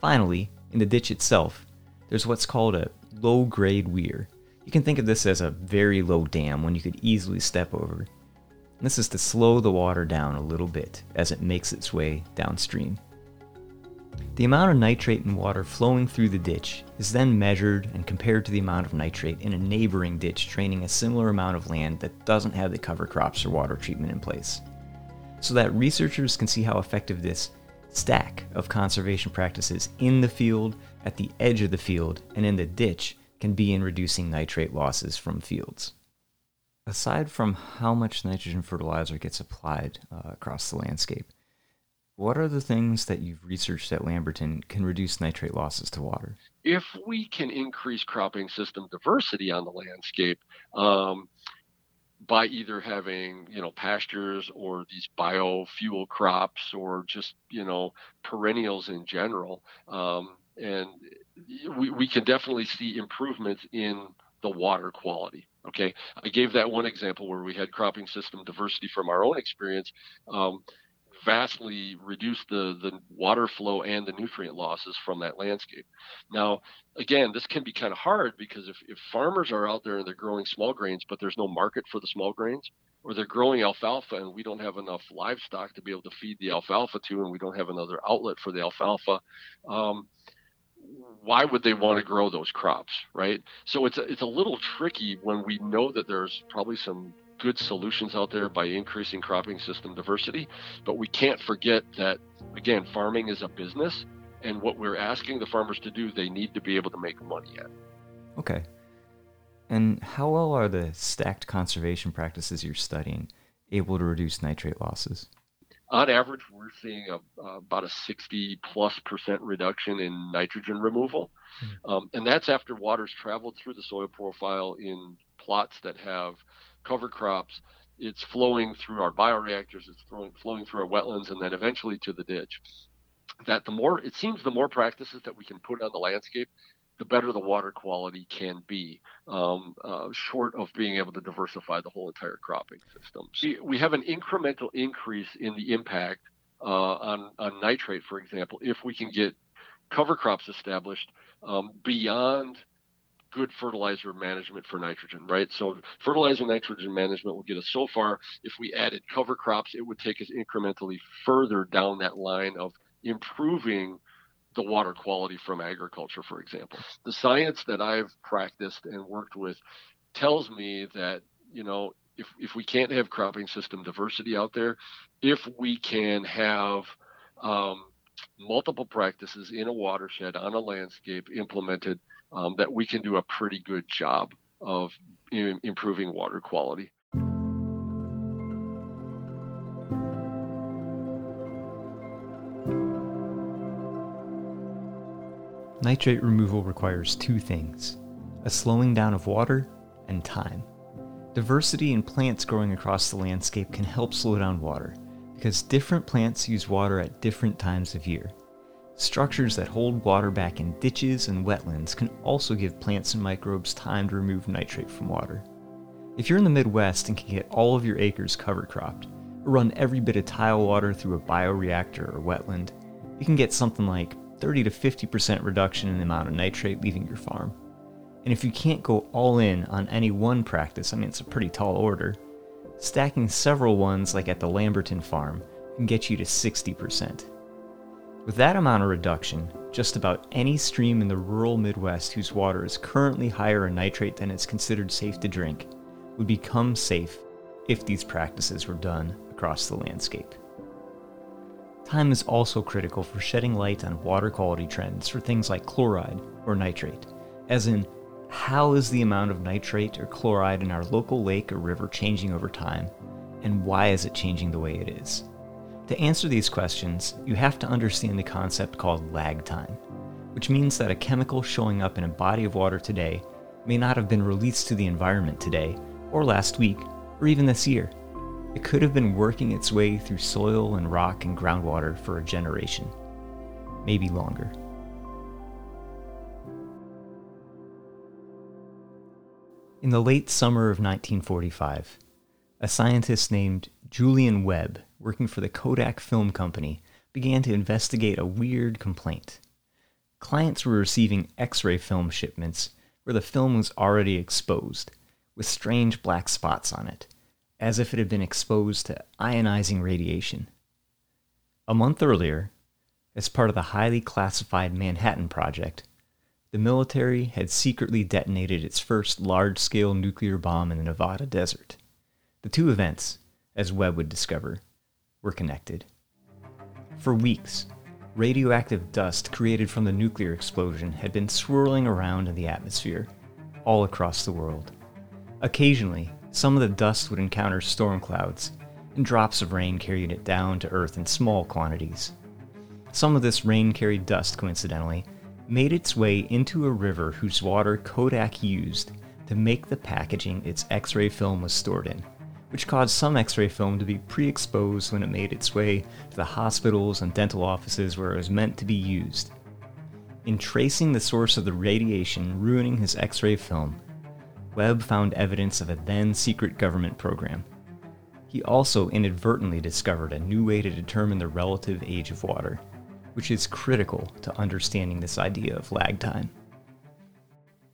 Finally, in the ditch itself, there's what's called a low grade weir. You can think of this as a very low dam one you could easily step over. This is to slow the water down a little bit as it makes its way downstream. The amount of nitrate in water flowing through the ditch is then measured and compared to the amount of nitrate in a neighboring ditch draining a similar amount of land that doesn't have the cover crops or water treatment in place. So that researchers can see how effective this stack of conservation practices in the field, at the edge of the field, and in the ditch can be in reducing nitrate losses from fields. Aside from how much nitrogen fertilizer gets applied uh, across the landscape, what are the things that you've researched at Lamberton can reduce nitrate losses to water? If we can increase cropping system diversity on the landscape, um, by either having you know pastures or these biofuel crops or just you know perennials in general um, and we, we can definitely see improvements in the water quality okay i gave that one example where we had cropping system diversity from our own experience um, vastly reduce the, the water flow and the nutrient losses from that landscape. Now, again, this can be kind of hard because if, if farmers are out there and they're growing small grains, but there's no market for the small grains, or they're growing alfalfa and we don't have enough livestock to be able to feed the alfalfa to, and we don't have another outlet for the alfalfa, um, why would they want to grow those crops, right? So it's a, it's a little tricky when we know that there's probably some good solutions out there by increasing cropping system diversity. But we can't forget that, again, farming is a business. And what we're asking the farmers to do, they need to be able to make money at. Okay. And how well are the stacked conservation practices you're studying able to reduce nitrate losses? On average, we're seeing a, uh, about a 60 plus percent reduction in nitrogen removal. Mm-hmm. Um, and that's after water's traveled through the soil profile in plots that have cover crops, it's flowing through our bioreactors, it's flowing, flowing through our wetlands, and then eventually to the ditch. That the more it seems, the more practices that we can put on the landscape, the better the water quality can be, um, uh, short of being able to diversify the whole entire cropping system. We, we have an incremental increase in the impact uh, on, on nitrate, for example, if we can get cover crops established um, beyond good fertilizer management for nitrogen, right? So fertilizer nitrogen management will get us so far. If we added cover crops, it would take us incrementally further down that line of improving the water quality from agriculture, for example. The science that I've practiced and worked with tells me that, you know, if, if we can't have cropping system diversity out there, if we can have um, multiple practices in a watershed on a landscape implemented um, that we can do a pretty good job of improving water quality. Nitrate removal requires two things a slowing down of water and time. Diversity in plants growing across the landscape can help slow down water because different plants use water at different times of year. Structures that hold water back in ditches and wetlands can also give plants and microbes time to remove nitrate from water. If you're in the Midwest and can get all of your acres cover cropped, or run every bit of tile water through a bioreactor or wetland, you can get something like 30 to 50% reduction in the amount of nitrate leaving your farm. And if you can't go all in on any one practice, I mean, it's a pretty tall order, stacking several ones like at the Lamberton farm can get you to 60%. With that amount of reduction, just about any stream in the rural Midwest whose water is currently higher in nitrate than is considered safe to drink would become safe if these practices were done across the landscape. Time is also critical for shedding light on water quality trends for things like chloride or nitrate, as in, how is the amount of nitrate or chloride in our local lake or river changing over time, and why is it changing the way it is? To answer these questions, you have to understand the concept called lag time, which means that a chemical showing up in a body of water today may not have been released to the environment today, or last week, or even this year. It could have been working its way through soil and rock and groundwater for a generation, maybe longer. In the late summer of 1945, a scientist named Julian Webb working for the Kodak Film Company, began to investigate a weird complaint. Clients were receiving X ray film shipments where the film was already exposed, with strange black spots on it, as if it had been exposed to ionizing radiation. A month earlier, as part of the highly classified Manhattan Project, the military had secretly detonated its first large scale nuclear bomb in the Nevada desert. The two events, as Webb would discover, were connected. For weeks, radioactive dust created from the nuclear explosion had been swirling around in the atmosphere, all across the world. Occasionally, some of the dust would encounter storm clouds, and drops of rain carried it down to Earth in small quantities. Some of this rain carried dust, coincidentally, made its way into a river whose water Kodak used to make the packaging its X ray film was stored in which caused some x ray film to be pre exposed when it made its way to the hospitals and dental offices where it was meant to be used. In tracing the source of the radiation ruining his x ray film, Webb found evidence of a then secret government program. He also inadvertently discovered a new way to determine the relative age of water, which is critical to understanding this idea of lag time.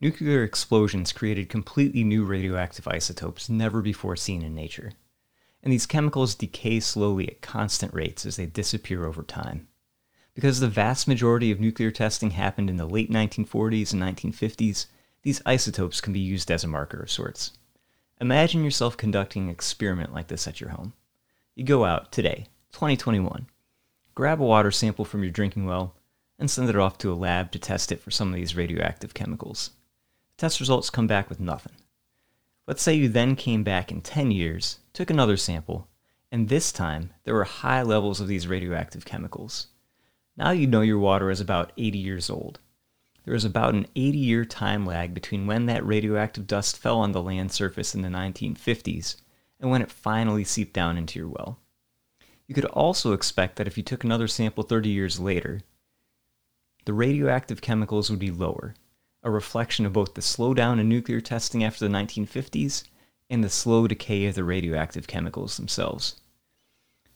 Nuclear explosions created completely new radioactive isotopes never before seen in nature. And these chemicals decay slowly at constant rates as they disappear over time. Because the vast majority of nuclear testing happened in the late 1940s and 1950s, these isotopes can be used as a marker of sorts. Imagine yourself conducting an experiment like this at your home. You go out today, 2021, grab a water sample from your drinking well, and send it off to a lab to test it for some of these radioactive chemicals. Test results come back with nothing. Let's say you then came back in 10 years, took another sample, and this time there were high levels of these radioactive chemicals. Now you know your water is about 80 years old. There is about an 80 year time lag between when that radioactive dust fell on the land surface in the 1950s and when it finally seeped down into your well. You could also expect that if you took another sample 30 years later, the radioactive chemicals would be lower, a reflection of both the slowdown in nuclear testing after the 1950s and the slow decay of the radioactive chemicals themselves.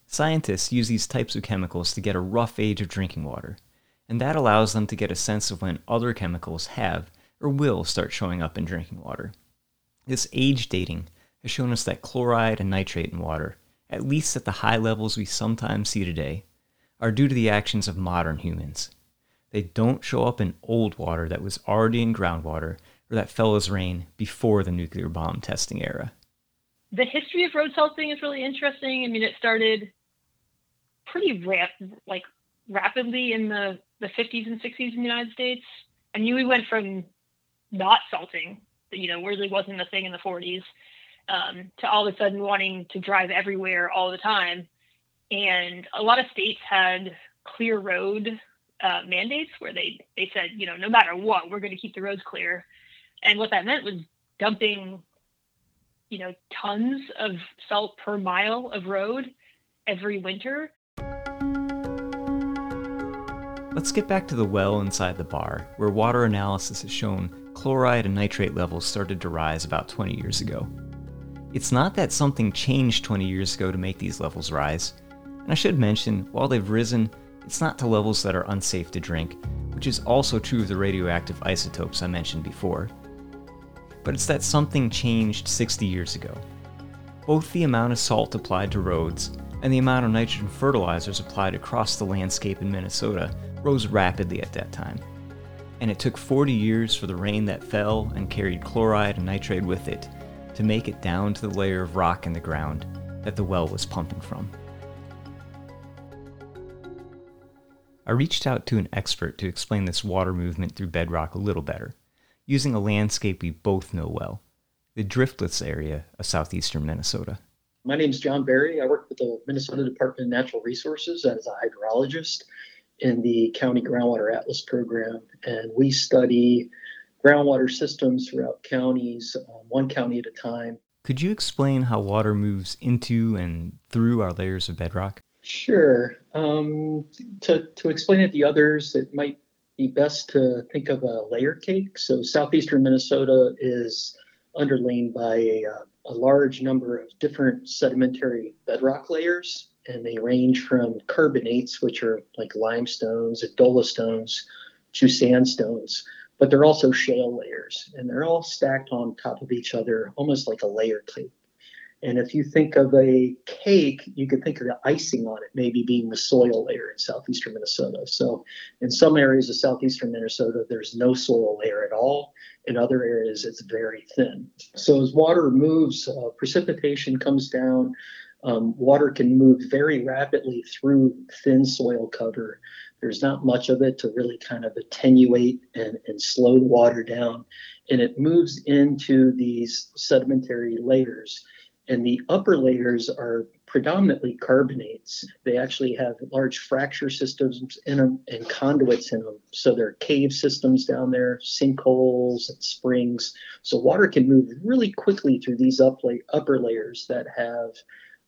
Scientists use these types of chemicals to get a rough age of drinking water, and that allows them to get a sense of when other chemicals have or will start showing up in drinking water. This age dating has shown us that chloride and nitrate in water, at least at the high levels we sometimes see today, are due to the actions of modern humans they don't show up in old water that was already in groundwater or that fell as rain before the nuclear bomb testing era. The history of road salting is really interesting. I mean, it started pretty rap- like rapidly in the, the 50s and 60s in the United States. I mean, we went from not salting, you know, really wasn't a thing in the 40s, um, to all of a sudden wanting to drive everywhere all the time. And a lot of states had clear road uh, mandates where they they said, you know, no matter what, we're going to keep the roads clear. And what that meant was dumping, you know, tons of salt per mile of road every winter. Let's get back to the well inside the bar, where water analysis has shown chloride and nitrate levels started to rise about 20 years ago. It's not that something changed 20 years ago to make these levels rise. And I should mention, while they've risen, it's not to levels that are unsafe to drink, which is also true of the radioactive isotopes I mentioned before. But it's that something changed 60 years ago. Both the amount of salt applied to roads and the amount of nitrogen fertilizers applied across the landscape in Minnesota rose rapidly at that time. And it took 40 years for the rain that fell and carried chloride and nitrate with it to make it down to the layer of rock in the ground that the well was pumping from. I reached out to an expert to explain this water movement through bedrock a little better, using a landscape we both know well the driftless area of southeastern Minnesota. My name is John Barry. I work with the Minnesota Department of Natural Resources as a hydrologist in the County Groundwater Atlas program, and we study groundwater systems throughout counties, um, one county at a time. Could you explain how water moves into and through our layers of bedrock? Sure. Um, to, to explain it to others, it might be best to think of a layer cake. So, southeastern Minnesota is underlain by a, a large number of different sedimentary bedrock layers and they range from carbonates, which are like limestones and dolostones, to sandstones. But they're also shale layers, and they're all stacked on top of each other, almost like a layer cake. And if you think of a cake, you could think of the icing on it maybe being the soil layer in southeastern Minnesota. So, in some areas of southeastern Minnesota, there's no soil layer at all. In other areas, it's very thin. So, as water moves, uh, precipitation comes down, um, water can move very rapidly through thin soil cover. There's not much of it to really kind of attenuate and, and slow the water down. And it moves into these sedimentary layers. And the upper layers are predominantly carbonates. They actually have large fracture systems in them and conduits in them. So there are cave systems down there, sinkholes and springs. So water can move really quickly through these upper layers that have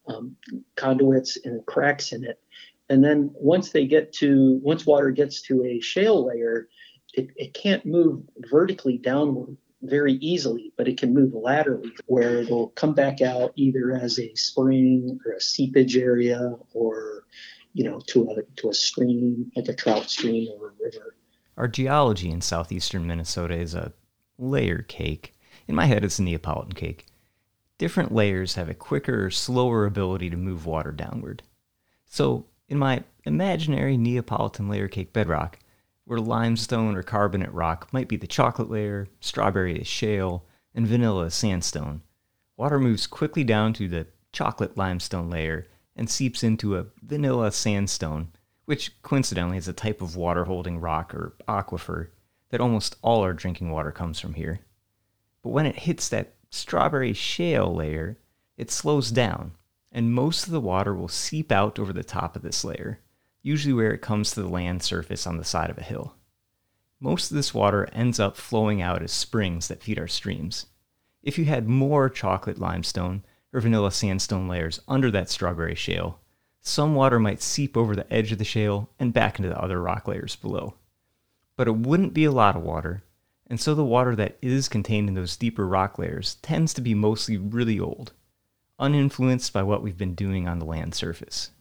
um, conduits and cracks in it. And then once they get to, once water gets to a shale layer, it, it can't move vertically downward very easily, but it can move laterally where it'll come back out either as a spring or a seepage area or, you know, to a, to a stream, like a trout stream or a river. Our geology in southeastern Minnesota is a layer cake. In my head, it's a Neapolitan cake. Different layers have a quicker or slower ability to move water downward. So, in my imaginary Neapolitan layer cake bedrock, where limestone or carbonate rock might be the chocolate layer, strawberry is shale, and vanilla is sandstone, water moves quickly down to the chocolate limestone layer and seeps into a vanilla sandstone, which coincidentally is a type of water holding rock or aquifer that almost all our drinking water comes from here. But when it hits that strawberry shale layer, it slows down, and most of the water will seep out over the top of this layer, usually where it comes to the land surface on the side of a hill. Most of this water ends up flowing out as springs that feed our streams. If you had more chocolate limestone or vanilla sandstone layers under that strawberry shale, some water might seep over the edge of the shale and back into the other rock layers below. But it wouldn't be a lot of water, and so the water that is contained in those deeper rock layers tends to be mostly really old, uninfluenced by what we've been doing on the land surface.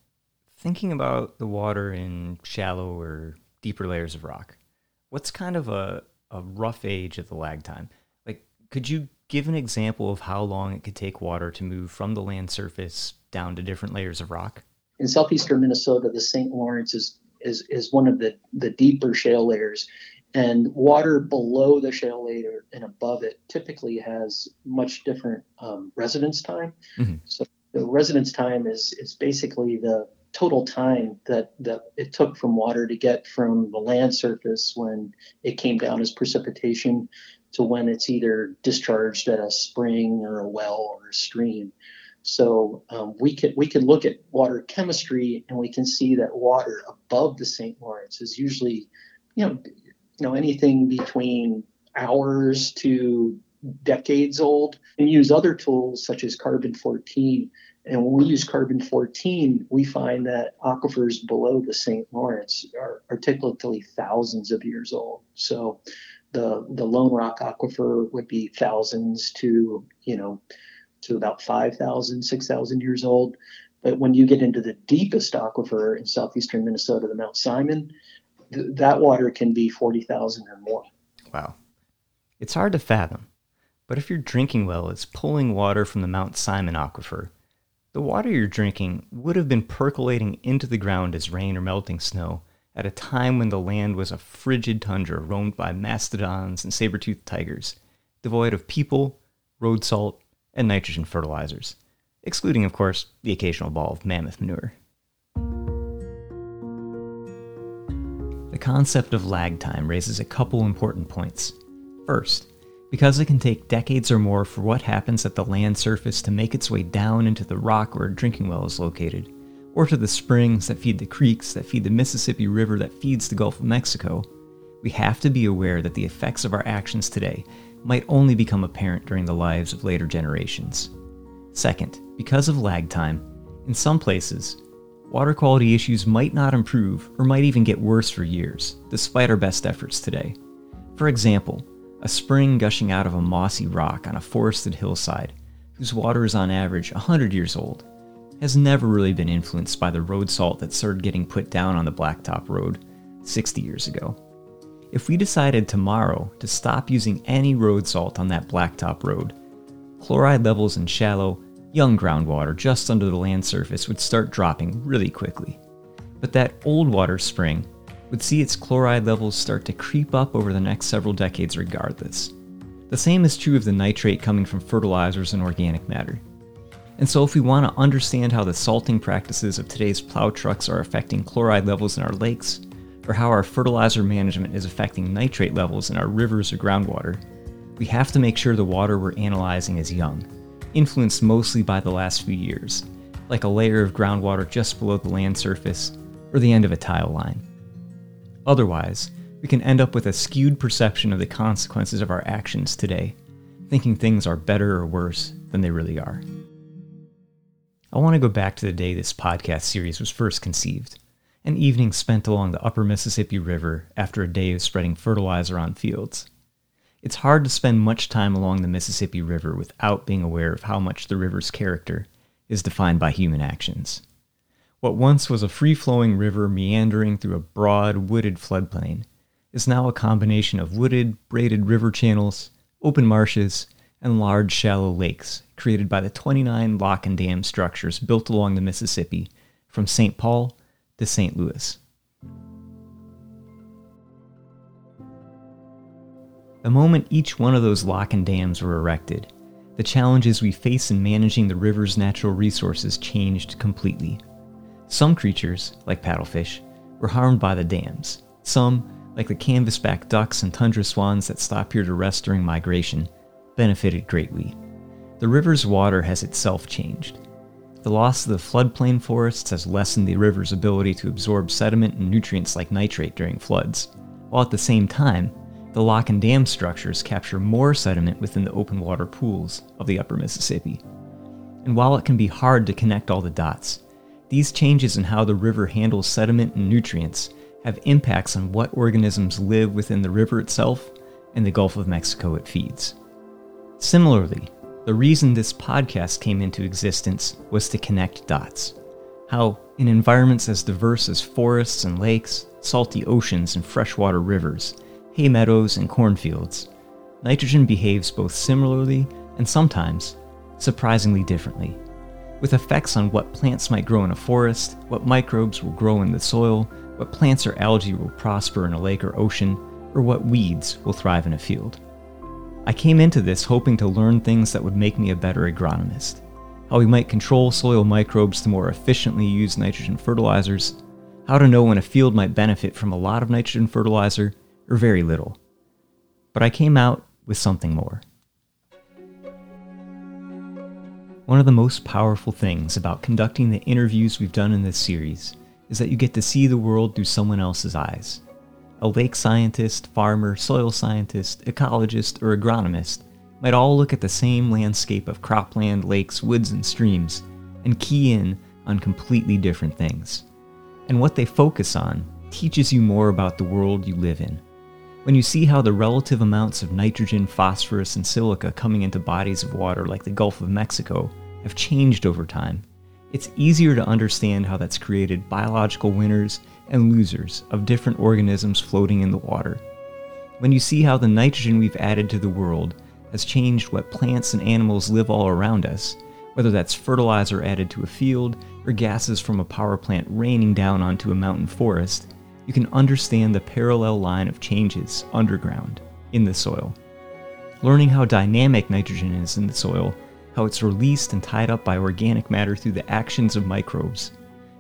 Thinking about the water in shallow or deeper layers of rock, what's kind of a, a rough age of the lag time? Like, could you give an example of how long it could take water to move from the land surface down to different layers of rock? In southeastern Minnesota, the St. Lawrence is is, is one of the, the deeper shale layers and water below the shale layer and above it typically has much different um, residence time. Mm-hmm. So the residence time is is basically the total time that that it took from water to get from the land surface when it came down as precipitation to when it's either discharged at a spring or a well or a stream. So um, we can we can look at water chemistry and we can see that water above the St. Lawrence is usually, you know, you know anything between hours to decades old and use other tools such as carbon 14 And when we use carbon 14, we find that aquifers below the St. Lawrence are, are typically thousands of years old. So the, the Lone Rock aquifer would be thousands to, you know, to about 5,000, 6,000 years old. But when you get into the deepest aquifer in southeastern Minnesota, the Mount Simon, th- that water can be 40,000 or more. Wow. It's hard to fathom, but if your drinking well is pulling water from the Mount Simon aquifer, the water you're drinking would have been percolating into the ground as rain or melting snow at a time when the land was a frigid tundra roamed by mastodons and saber-toothed tigers, devoid of people, road salt, and nitrogen fertilizers excluding, of course, the occasional ball of mammoth manure. The concept of lag time raises a couple important points. First, because it can take decades or more for what happens at the land surface to make its way down into the rock where a drinking well is located, or to the springs that feed the creeks that feed the Mississippi River that feeds the Gulf of Mexico, we have to be aware that the effects of our actions today might only become apparent during the lives of later generations. Second, because of lag time, in some places, water quality issues might not improve or might even get worse for years, despite our best efforts today. For example, a spring gushing out of a mossy rock on a forested hillside, whose water is on average 100 years old, has never really been influenced by the road salt that started getting put down on the blacktop road 60 years ago. If we decided tomorrow to stop using any road salt on that blacktop road, chloride levels in shallow, young groundwater just under the land surface would start dropping really quickly. But that old water spring would see its chloride levels start to creep up over the next several decades regardless. The same is true of the nitrate coming from fertilizers and organic matter. And so, if we want to understand how the salting practices of today's plow trucks are affecting chloride levels in our lakes, or how our fertilizer management is affecting nitrate levels in our rivers or groundwater, we have to make sure the water we're analyzing is young influenced mostly by the last few years, like a layer of groundwater just below the land surface or the end of a tile line. Otherwise, we can end up with a skewed perception of the consequences of our actions today, thinking things are better or worse than they really are. I want to go back to the day this podcast series was first conceived, an evening spent along the upper Mississippi River after a day of spreading fertilizer on fields. It's hard to spend much time along the Mississippi River without being aware of how much the river's character is defined by human actions. What once was a free flowing river meandering through a broad, wooded floodplain is now a combination of wooded, braided river channels, open marshes, and large, shallow lakes created by the 29 lock and dam structures built along the Mississippi from St. Paul to St. Louis. The moment each one of those lock and dams were erected, the challenges we face in managing the river's natural resources changed completely. Some creatures, like paddlefish, were harmed by the dams. Some, like the canvasback ducks and tundra swans that stop here to rest during migration, benefited greatly. The river's water has itself changed. The loss of the floodplain forests has lessened the river's ability to absorb sediment and nutrients like nitrate during floods, while at the same time, the lock and dam structures capture more sediment within the open water pools of the upper Mississippi. And while it can be hard to connect all the dots, these changes in how the river handles sediment and nutrients have impacts on what organisms live within the river itself and the Gulf of Mexico it feeds. Similarly, the reason this podcast came into existence was to connect dots. How, in environments as diverse as forests and lakes, salty oceans, and freshwater rivers, hay meadows, and cornfields, nitrogen behaves both similarly and sometimes surprisingly differently, with effects on what plants might grow in a forest, what microbes will grow in the soil, what plants or algae will prosper in a lake or ocean, or what weeds will thrive in a field. I came into this hoping to learn things that would make me a better agronomist. How we might control soil microbes to more efficiently use nitrogen fertilizers, how to know when a field might benefit from a lot of nitrogen fertilizer, or very little. But I came out with something more. One of the most powerful things about conducting the interviews we've done in this series is that you get to see the world through someone else's eyes. A lake scientist, farmer, soil scientist, ecologist, or agronomist might all look at the same landscape of cropland, lakes, woods, and streams and key in on completely different things. And what they focus on teaches you more about the world you live in. When you see how the relative amounts of nitrogen, phosphorus, and silica coming into bodies of water like the Gulf of Mexico have changed over time, it's easier to understand how that's created biological winners and losers of different organisms floating in the water. When you see how the nitrogen we've added to the world has changed what plants and animals live all around us, whether that's fertilizer added to a field or gases from a power plant raining down onto a mountain forest, you can understand the parallel line of changes underground in the soil. Learning how dynamic nitrogen is in the soil how it's released and tied up by organic matter through the actions of microbes,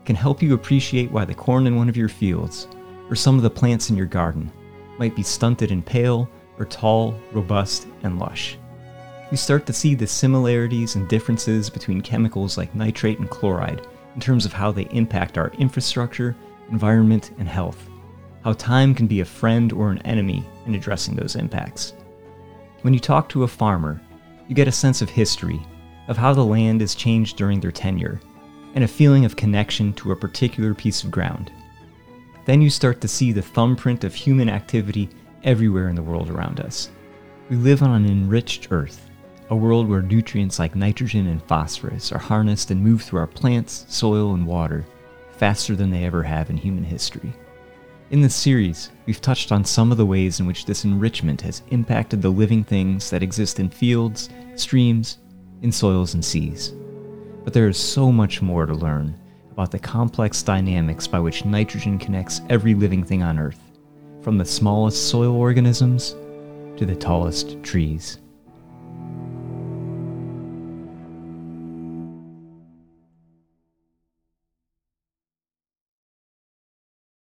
can help you appreciate why the corn in one of your fields, or some of the plants in your garden, might be stunted and pale, or tall, robust, and lush. You start to see the similarities and differences between chemicals like nitrate and chloride in terms of how they impact our infrastructure, environment, and health, how time can be a friend or an enemy in addressing those impacts. When you talk to a farmer, you get a sense of history, of how the land has changed during their tenure, and a feeling of connection to a particular piece of ground. Then you start to see the thumbprint of human activity everywhere in the world around us. We live on an enriched earth, a world where nutrients like nitrogen and phosphorus are harnessed and move through our plants, soil, and water faster than they ever have in human history. In this series, we've touched on some of the ways in which this enrichment has impacted the living things that exist in fields, streams, in soils and seas. But there is so much more to learn about the complex dynamics by which nitrogen connects every living thing on Earth, from the smallest soil organisms to the tallest trees.